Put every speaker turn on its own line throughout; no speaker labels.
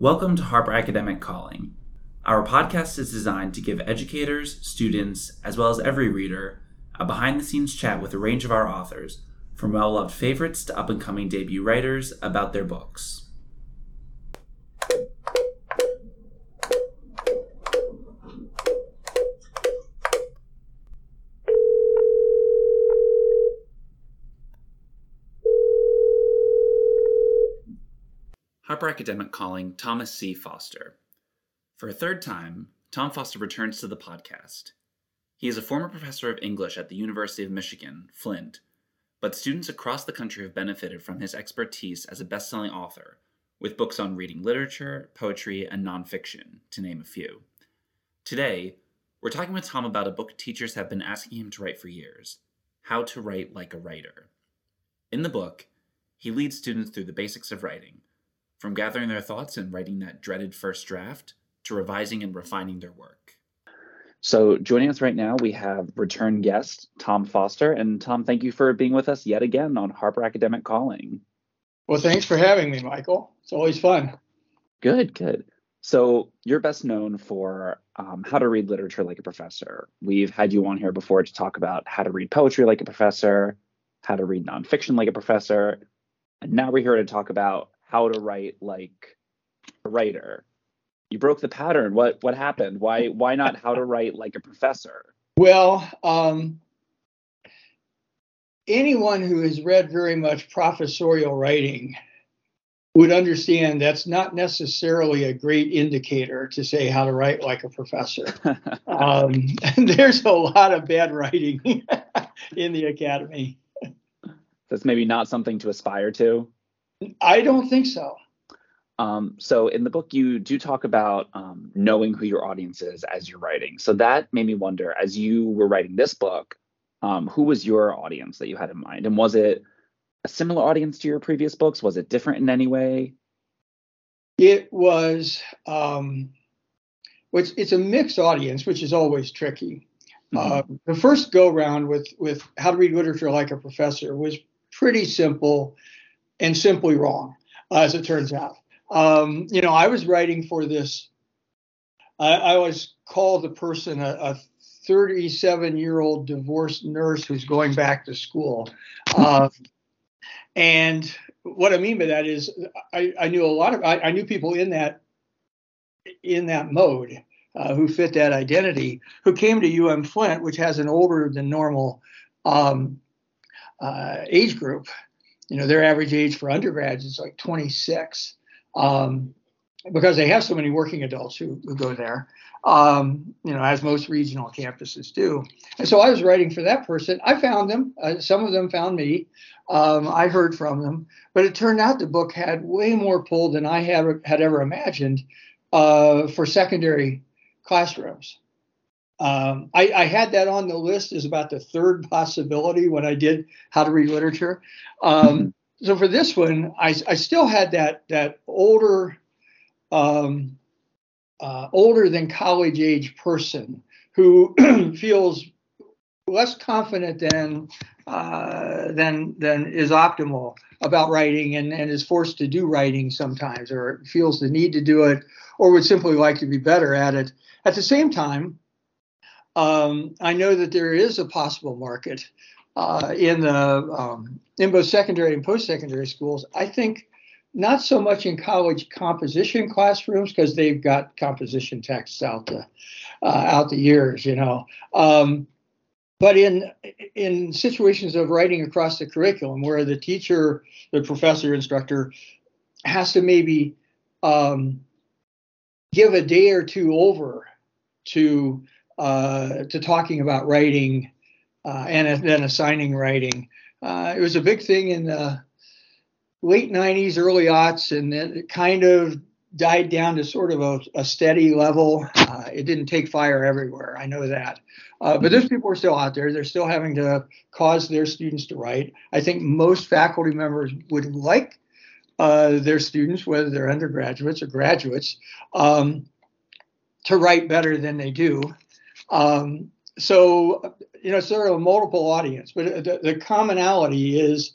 Welcome to Harper Academic Calling. Our podcast is designed to give educators, students, as well as every reader a behind the scenes chat with a range of our authors, from well loved favorites to up and coming debut writers, about their books. Academic calling Thomas C. Foster. For a third time, Tom Foster returns to the podcast. He is a former professor of English at the University of Michigan, Flint, but students across the country have benefited from his expertise as a best selling author, with books on reading literature, poetry, and nonfiction, to name a few. Today, we're talking with Tom about a book teachers have been asking him to write for years How to Write Like a Writer. In the book, he leads students through the basics of writing from gathering their thoughts and writing that dreaded first draft to revising and refining their work.
So, joining us right now, we have return guest Tom Foster. And Tom, thank you for being with us yet again on Harper Academic Calling.
Well, thanks for having me, Michael. It's always fun.
Good, good. So, you're best known for um, how to read literature like a professor. We've had you on here before to talk about how to read poetry like a professor, how to read nonfiction like a professor. And now we're here to talk about how to write like a writer. You broke the pattern. What what happened? Why why not how to write like a professor?
Well, um, anyone who has read very much professorial writing would understand that's not necessarily a great indicator to say how to write like a professor. um, there's a lot of bad writing in the academy.
That's maybe not something to aspire to.
I don't think so.
Um, so in the book, you do talk about um, knowing who your audience is as you're writing. So that made me wonder, as you were writing this book, um, who was your audience that you had in mind, and was it a similar audience to your previous books? Was it different in any way?
It was. Um, which it's a mixed audience, which is always tricky. Mm-hmm. Uh, the first go round with with how to read literature like a professor was pretty simple and simply wrong, as it turns out. Um, you know, I was writing for this. I, I was called the person a 37 year old divorced nurse who's going back to school. Uh, and what I mean by that is, I, I knew a lot of I, I, knew people in that in that mode uh, who fit that identity, who came to UM Flint, which has an older than normal um, uh, age group, you know, their average age for undergrads is like 26 um, because they have so many working adults who, who go there, um, you know, as most regional campuses do. And so I was writing for that person. I found them. Uh, some of them found me. Um, I heard from them, but it turned out the book had way more pull than I had, had ever imagined uh, for secondary classrooms. Um, I, I, had that on the list as about the third possibility when I did how to read literature. Um, so for this one, I, I, still had that that older, um, uh, older than college age person who feels less confident than uh, than than is optimal about writing and, and is forced to do writing sometimes, or feels the need to do it, or would simply like to be better at it. At the same time, um, I know that there is a possible market uh, in the um, in both secondary and post-secondary schools. I think not so much in college composition classrooms because they've got composition texts out the uh, out the years, you know. Um, but in in situations of writing across the curriculum, where the teacher, the professor, instructor has to maybe um, give a day or two over to uh, to talking about writing uh, and then assigning writing. Uh, it was a big thing in the late 90s, early aughts, and then it kind of died down to sort of a, a steady level. Uh, it didn't take fire everywhere, I know that. Uh, but those people are still out there. They're still having to cause their students to write. I think most faculty members would like uh, their students, whether they're undergraduates or graduates, um, to write better than they do. Um, so, you know, sort of a multiple audience, but the, the commonality is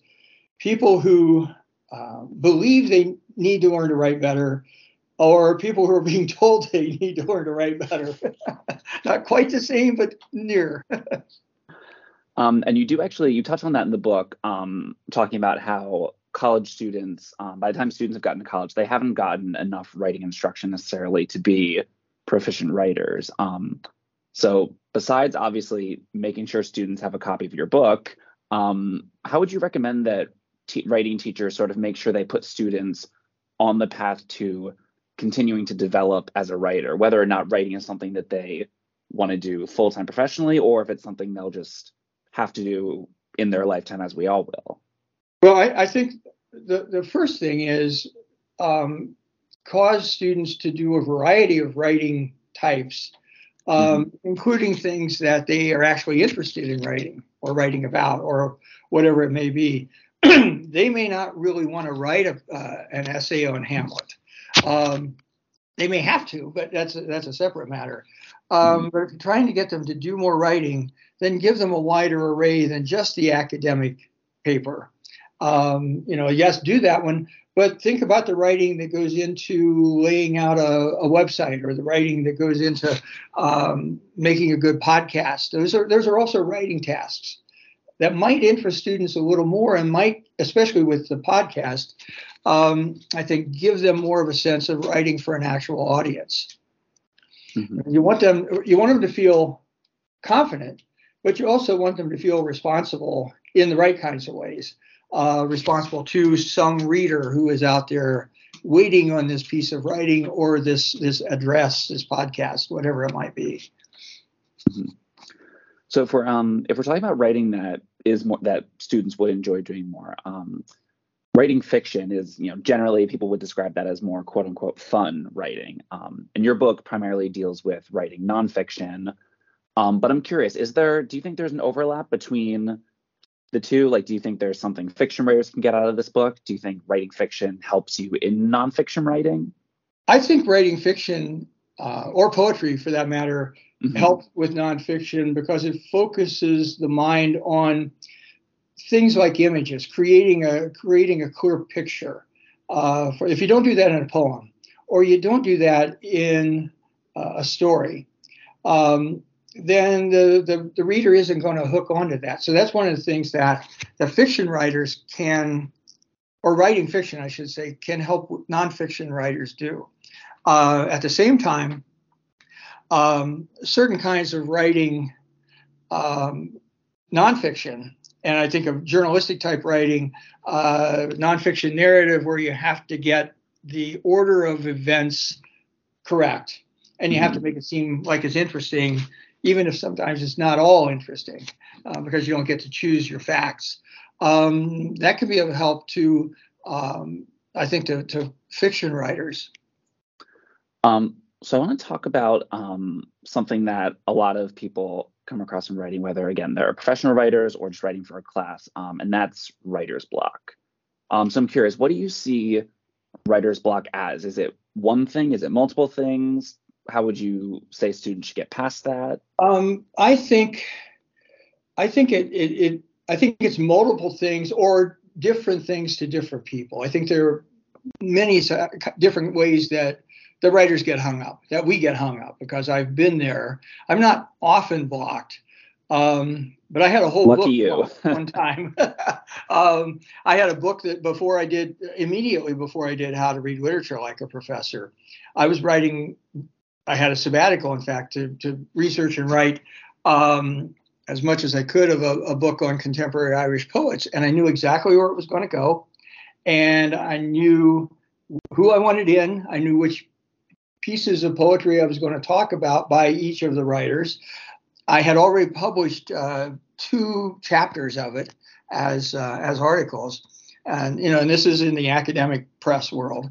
people who uh, believe they need to learn to write better, or people who are being told they need to learn to write better. Not quite the same, but near.
um, and you do actually you touch on that in the book, um, talking about how college students, um, by the time students have gotten to college, they haven't gotten enough writing instruction necessarily to be proficient writers. Um, so besides obviously making sure students have a copy of your book, um, how would you recommend that writing teachers sort of make sure they put students on the path to continuing to develop as a writer, whether or not writing is something that they want to do full time professionally, or if it's something they'll just have to do in their lifetime, as we all will?
Well, I, I think the, the first thing is um, cause students to do a variety of writing types, um, mm-hmm. including things that they are actually interested in writing or writing about or whatever it may be. they may not really want to write a, uh, an essay on Hamlet. Um, they may have to, but that's a, that's a separate matter. Um, mm-hmm. But if you're trying to get them to do more writing, then give them a wider array than just the academic paper. Um, you know, yes, do that one, but think about the writing that goes into laying out a, a website or the writing that goes into um, making a good podcast. Those are those are also writing tasks that might interest students a little more and might, especially with the podcast, um, I think give them more of a sense of writing for an actual audience. Mm-hmm. You want them you want them to feel confident, but you also want them to feel responsible in the right kinds of ways. Uh, responsible to some reader who is out there waiting on this piece of writing or this this address, this podcast, whatever it might be.
Mm-hmm. So if we're um if we're talking about writing that is more that students would enjoy doing more, um, writing fiction is you know generally people would describe that as more quote unquote fun writing. Um, and your book primarily deals with writing nonfiction. Um, but I'm curious, is there do you think there's an overlap between the two? Like, do you think there's something fiction writers can get out of this book? Do you think writing fiction helps you in nonfiction writing?
I think writing fiction uh, or poetry, for that matter, mm-hmm. help with nonfiction because it focuses the mind on things like images, creating a creating a clear picture. Uh, for, if you don't do that in a poem, or you don't do that in uh, a story, um, then the, the, the reader isn't going to hook onto that. So that's one of the things that the fiction writers can, or writing fiction, I should say, can help nonfiction writers do. Uh, at the same time, um, certain kinds of writing um, nonfiction, and I think of journalistic type writing, uh, nonfiction narrative, where you have to get the order of events correct, and you mm-hmm. have to make it seem like it's interesting, even if sometimes it's not all interesting, uh, because you don't get to choose your facts. Um, that can be of help to, um, I think, to, to fiction writers.
Um, so I want to talk about um, something that a lot of people come across in writing, whether again they're professional writers or just writing for a class, um, and that's writer's block. Um, so I'm curious, what do you see writer's block as? Is it one thing? Is it multiple things? How would you say students should get past that?
Um, I think, I think it, it, it, I think it's multiple things or different things to different people. I think there are many different ways that the writers get hung up, that we get hung up because I've been there. I'm not often blocked, um, but I had a whole
Lucky
book
you.
one time. um, I had a book that before I did, immediately before I did How to Read Literature Like a Professor, I was writing. I had a sabbatical, in fact, to, to research and write um, as much as I could of a, a book on contemporary Irish poets, and I knew exactly where it was going to go, and I knew who I wanted in. I knew which pieces of poetry I was going to talk about by each of the writers. I had already published uh, two chapters of it as uh, as articles, and you know, and this is in the academic press world.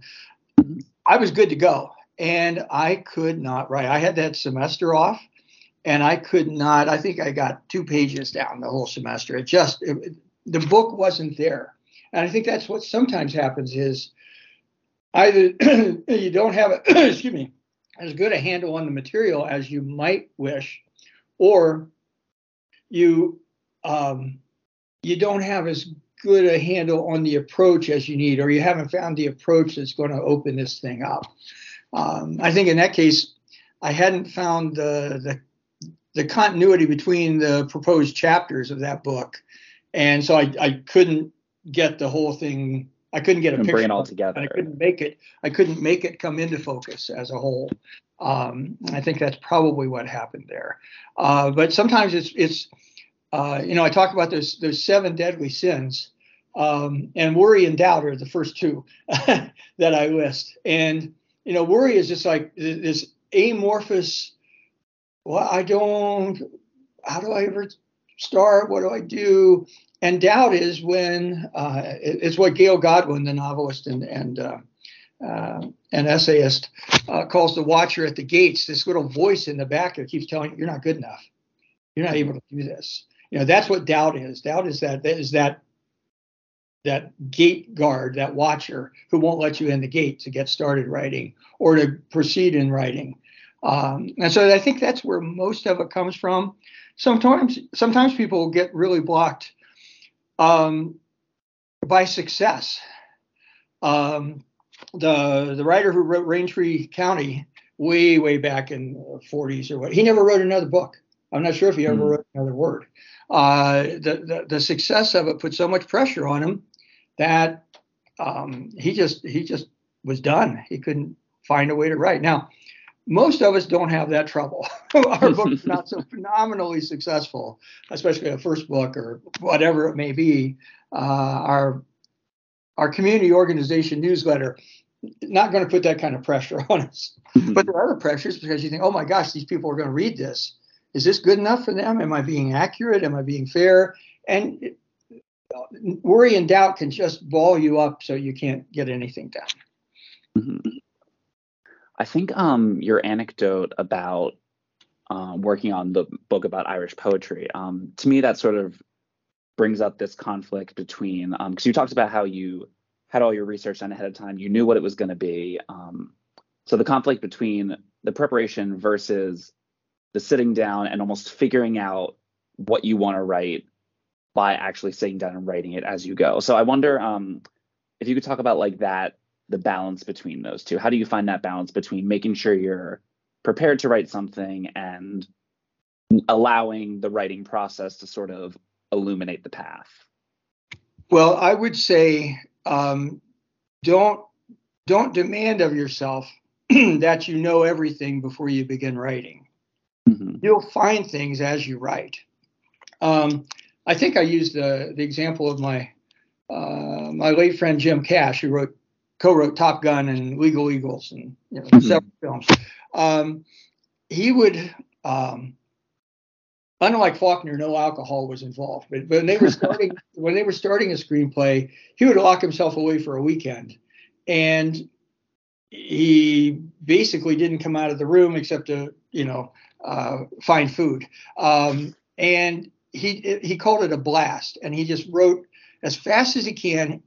I was good to go, and I could not write. I had that semester off, and I could not. I think I got two pages down the whole semester. It just it, the book wasn't there, and I think that's what sometimes happens is either you don't have a, excuse me as good a handle on the material as you might wish, or you um, you don't have as good a handle on the approach as you need, or you haven't found the approach that's going to open this thing up. Um, I think in that case, I hadn't found the, the the continuity between the proposed chapters of that book, and so I, I couldn't get the whole thing. I couldn't get a picture.
Bring it all together.
I couldn't make it. I couldn't make it come into focus as a whole. Um, I think that's probably what happened there. Uh, but sometimes it's it's uh, you know I talk about those those seven deadly sins, um, and worry and doubt are the first two that I list. And you know worry is just like this amorphous. Well, I don't. How do I ever start? What do I do? And doubt is when uh, it's what Gail Godwin, the novelist and and uh, uh, an essayist, uh, calls the watcher at the gates. This little voice in the back that keeps telling you you're not good enough. You're not able to do this. You know that's what doubt is. Doubt is that is that that gate guard, that watcher who won't let you in the gate to get started writing or to proceed in writing. Um, and so I think that's where most of it comes from. Sometimes sometimes people get really blocked um, by success. Um, the the writer who wrote Raintree County way way back in the 40s or what, he never wrote another book. I'm not sure if he ever mm. wrote another word. Uh, the, the, the success of it put so much pressure on him that um, he just he just was done. He couldn't find a way to write. Now, most of us don't have that trouble. Our book's not so phenomenally successful, especially a first book or whatever it may be. Uh, our our community organization newsletter not going to put that kind of pressure on us. Mm-hmm. But there are other pressures because you think, oh my gosh, these people are going to read this. Is this good enough for them? Am I being accurate? Am I being fair? And it, worry and doubt can just ball you up so you can't get anything done.
Mm-hmm. I think um, your anecdote about uh, working on the book about Irish poetry, um, to me, that sort of brings up this conflict between, because um, you talked about how you had all your research done ahead of time, you knew what it was going to be. Um, so the conflict between the preparation versus the sitting down and almost figuring out what you want to write by actually sitting down and writing it as you go. So I wonder um, if you could talk about like that the balance between those two? How do you find that balance between making sure you're prepared to write something and allowing the writing process to sort of illuminate the path?
Well, I would say um, don't don't demand of yourself that you know everything before you begin writing. Mm-hmm. You'll find things as you write. Um, I think I used the the example of my uh, my late friend Jim Cash, who wrote co-wrote Top Gun and Legal Eagles and you know, mm-hmm. several films. Um, he would, um, unlike Faulkner, no alcohol was involved. But, but when they were starting, when they were starting a screenplay, he would lock himself away for a weekend, and he basically didn't come out of the room except to you know uh, find food. Um, and he he called it a blast, and he just wrote as fast as he can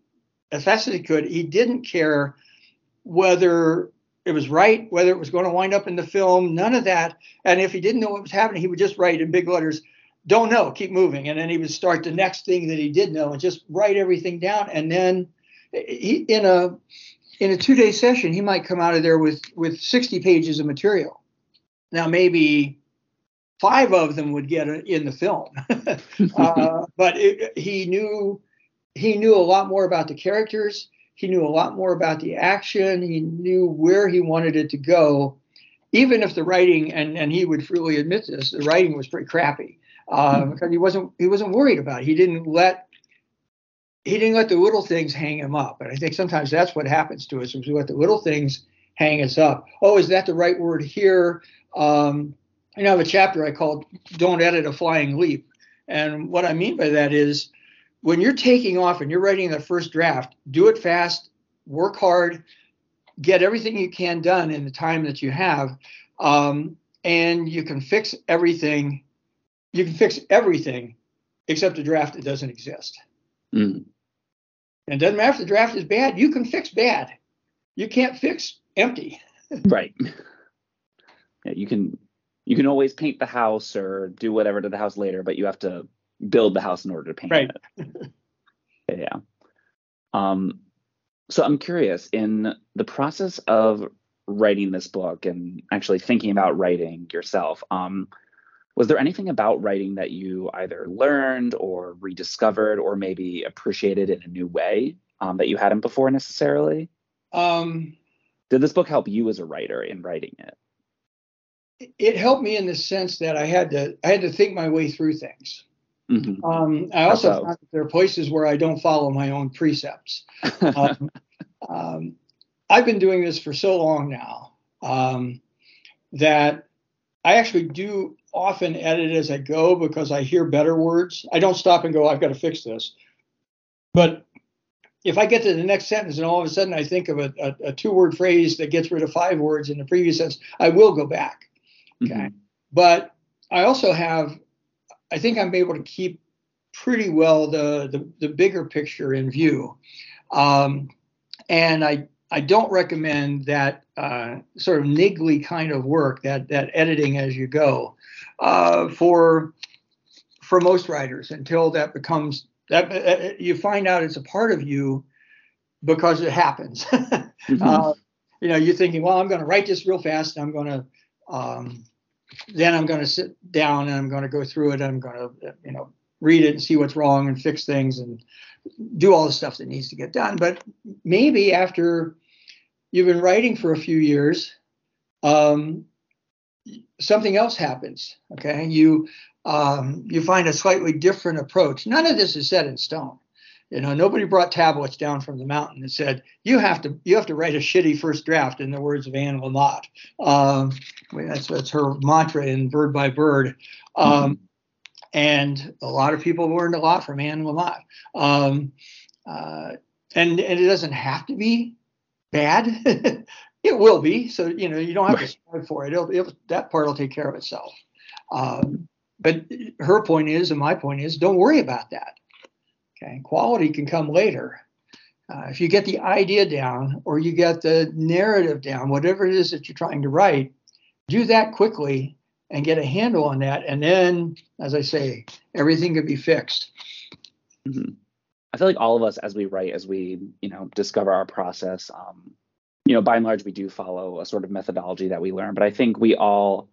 as fast as he could. He didn't care whether it was right, whether it was going to wind up in the film, none of that. And if he didn't know what was happening, he would just write in big letters, don't know, keep moving. And then he would start the next thing that he did know and just write everything down. And then he, in a in a two day session, he might come out of there with with 60 pages of material. Now maybe five of them would get in the film, uh, but it, he knew he knew a lot more about the characters. He knew a lot more about the action. He knew where he wanted it to go, even if the writing and and he would freely admit this, the writing was pretty crappy uh, because he wasn't he wasn't worried about it. He didn't let he didn't let the little things hang him up. And I think sometimes that's what happens to us is we let the little things hang us up. Oh, is that the right word here? Um, know, I have a chapter I called "Don't Edit a Flying Leap," and what I mean by that is when you're taking off and you're writing the first draft, do it fast, work hard, get everything you can done in the time that you have, um, and you can fix everything. You can fix everything except a draft that doesn't exist. Mm. And it doesn't matter if the draft is bad, you can fix bad. You can't fix empty.
right. Yeah, you can you can always paint the house or do whatever to the house later, but you have to build the house in order to paint right. it. yeah. Um, so I'm curious in the process of writing this book and actually thinking about writing yourself, um, was there anything about writing that you either learned or rediscovered or maybe appreciated in a new way um, that you hadn't before necessarily?
Um,
Did this book help you as a writer in writing it?
It helped me in the sense that I had to I had to think my way through things.
Mhm.
Um, I also
so?
found that there are places where I don't follow my own precepts. Um, um, I've been doing this for so long now um, that I actually do often edit as I go because I hear better words. I don't stop and go, I've got to fix this. But if I get to the next sentence and all of a sudden I think of a, a, a two word phrase that gets rid of five words in the previous sentence, I will go back. Okay.
Mhm.
But I also have, I think I'm able to keep pretty well the the, the bigger picture in view, um, and I I don't recommend that uh, sort of niggly kind of work that that editing as you go uh, for for most writers until that becomes that uh, you find out it's a part of you because it happens.
Mhm.
uh, you know, you're thinking, well, I'm going to write this real fast. And I'm going to, um, then I'm going to sit down and I'm going to go through it. I'm going to, you know, read it and see what's wrong and fix things and do all the stuff that needs to get done. But maybe after you've been writing for a few years, um, something else happens. Okay, you um, you find a slightly different approach. None of this is set in stone. You know, nobody brought tablets down from the mountain and said you have to you have to write a shitty first draft. In the words of Anne Lamott, um, I mean, that's that's her mantra in Bird by Bird. Um, And a lot of people learned a lot from Anne Lamott. Um, uh, and and it doesn't have to be bad. it will be. So you know you don't have to strive for it. It'll, it'll, that part will take care of itself. Um, but her point is, and my point is, don't worry about that. Okay, quality can come later. Uh, if you get the idea down or you get the narrative down, whatever it is that you're trying to write, do that quickly and get a handle on that. And then, as I say, everything can be fixed.
Mhm. I feel like all of us, as we write, as we you know discover our process, um, you know, by and large, we do follow a sort of methodology that we learn. But I think we all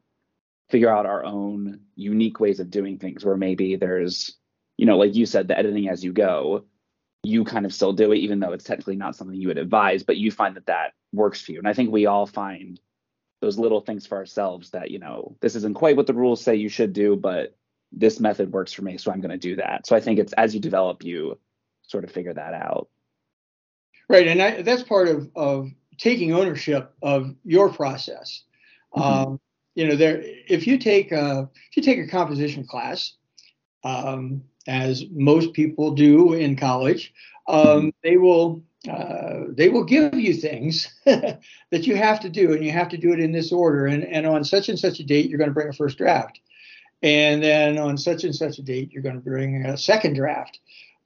figure out our own unique ways of doing things. Where maybe there's, you know, like you said, the editing as you go. You kind of still do it, even though it's technically not something you would advise, but you find that that works for you. And I think we all find those little things for ourselves that you know this isn't quite what the rules say you should do, but this method works for me, so I'm going to do that. So I think it's as you develop, you sort of figure that out.
Right, and I, that's part of of taking ownership of your process.
Mhm.
Um, you know, there if you take a if you take a composition class, um, as most people do in college, um, they will uh, they will give you things that you have to do, and you have to do it in this order. And and on such and such a date, you're going to bring a first draft, and then on such and such a date, you're going to bring a second draft.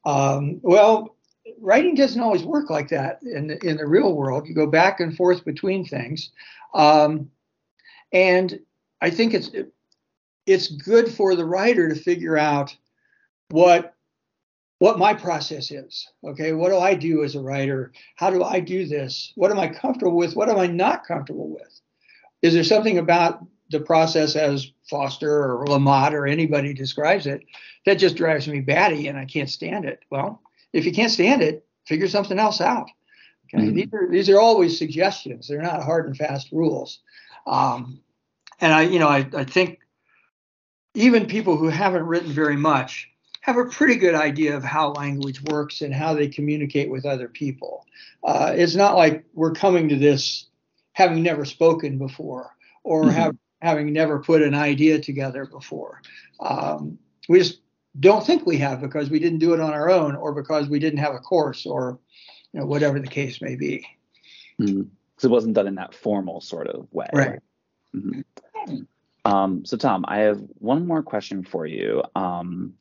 Um, well, writing doesn't always work like that in the, in the real world. You go back and forth between things, um, and I think it's it's good for the writer to figure out what what my process is. Okay, what do I do as a writer? How do I do this? What am I comfortable with? What am I not comfortable with? Is there something about the process as Foster or Lamott or anybody describes it that just drives me batty and I can't stand it? Well, if you can't stand it, figure something else out. Okay,
Mhm.
these are these are always suggestions. They're not hard and fast rules. Um, and I, you know, I, I think even people who haven't written very much have a pretty good idea of how language works and how they communicate with other people. Uh, it's not like we're coming to this having never spoken before or
Mhm.
have, having never put an idea together before. Um, we just don't think we have because we didn't do it on our own or because we didn't have a course or you know, whatever the case may be.
Mhm. So it wasn't done in that formal sort of way.
Right.
Mhm. Um, so Tom, I have one more question for you. Um,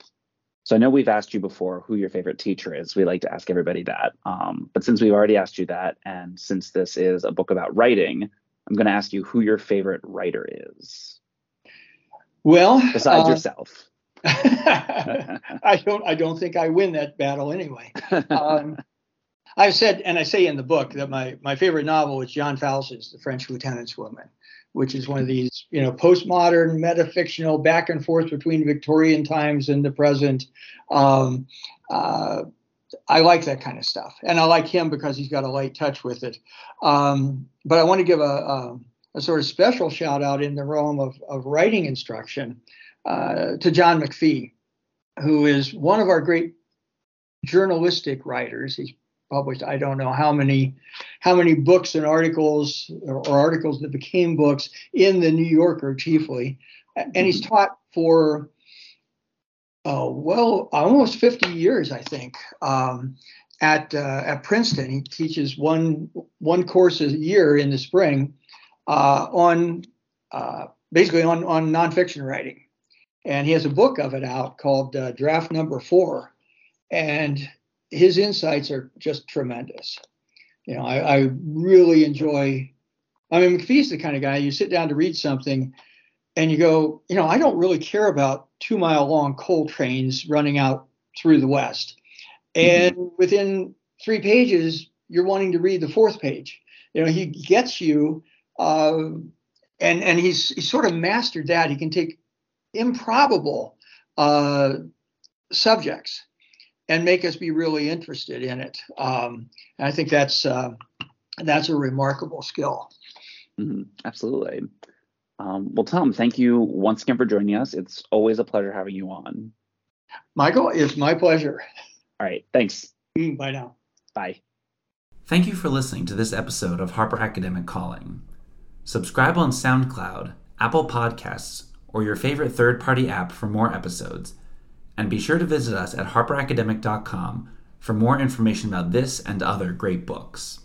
so I know we've asked you before who your favorite teacher is. We like to ask everybody that. Um, but since we've already asked you that, and since this is a book about writing, I'm going to ask you who your favorite writer is,
Well,
besides
uh,
yourself.
I don't I don't think I win that battle anyway. Um, I've said, and I say in the book that my my favorite novel is John Fowles's The French Lieutenant's Woman, which is one of these you know postmodern metafictional back and forth between Victorian times and the present. Um, uh, I like that kind of stuff, and I like him because he's got a light touch with it. Um, but I want to give a, a, a, sort of special shout out in the realm of, of writing instruction uh, to John McPhee, who is one of our great journalistic writers. He's published I don't know how many how many books and articles or, or articles that became books in the New Yorker chiefly, and he's mm-hmm. taught for oh well almost 50 years I think um, at uh, at Princeton. He teaches one one course a year in the spring uh, on uh, basically on on nonfiction writing, and he has a book of it out called uh, Draft Number Four, and his insights are just tremendous. You know, I, I really enjoy. I mean, McPhee's the kind of guy you sit down to read something, and you go, you know, I don't really care about two mile long coal trains running out through the West. And mm-hmm. within three pages, you're wanting to read the fourth page. You know, he gets you, uh, and and he's he's sort of mastered that. He can take improbable uh, subjects and make us be really interested in it. Um, and I think that's uh, that's a remarkable skill.
Mm-hmm. Absolutely. Um, well, Tom, thank you once again for joining us. It's always a pleasure having you on.
Michael, it's my pleasure.
All right. Thanks.
Mm, bye now.
Bye.
Thank you for listening to this episode of Harper Academic Calling. Subscribe on SoundCloud, Apple Podcasts, or your favorite third party app for more episodes and be sure to visit us at harperacademic.com for more information about this and other great books.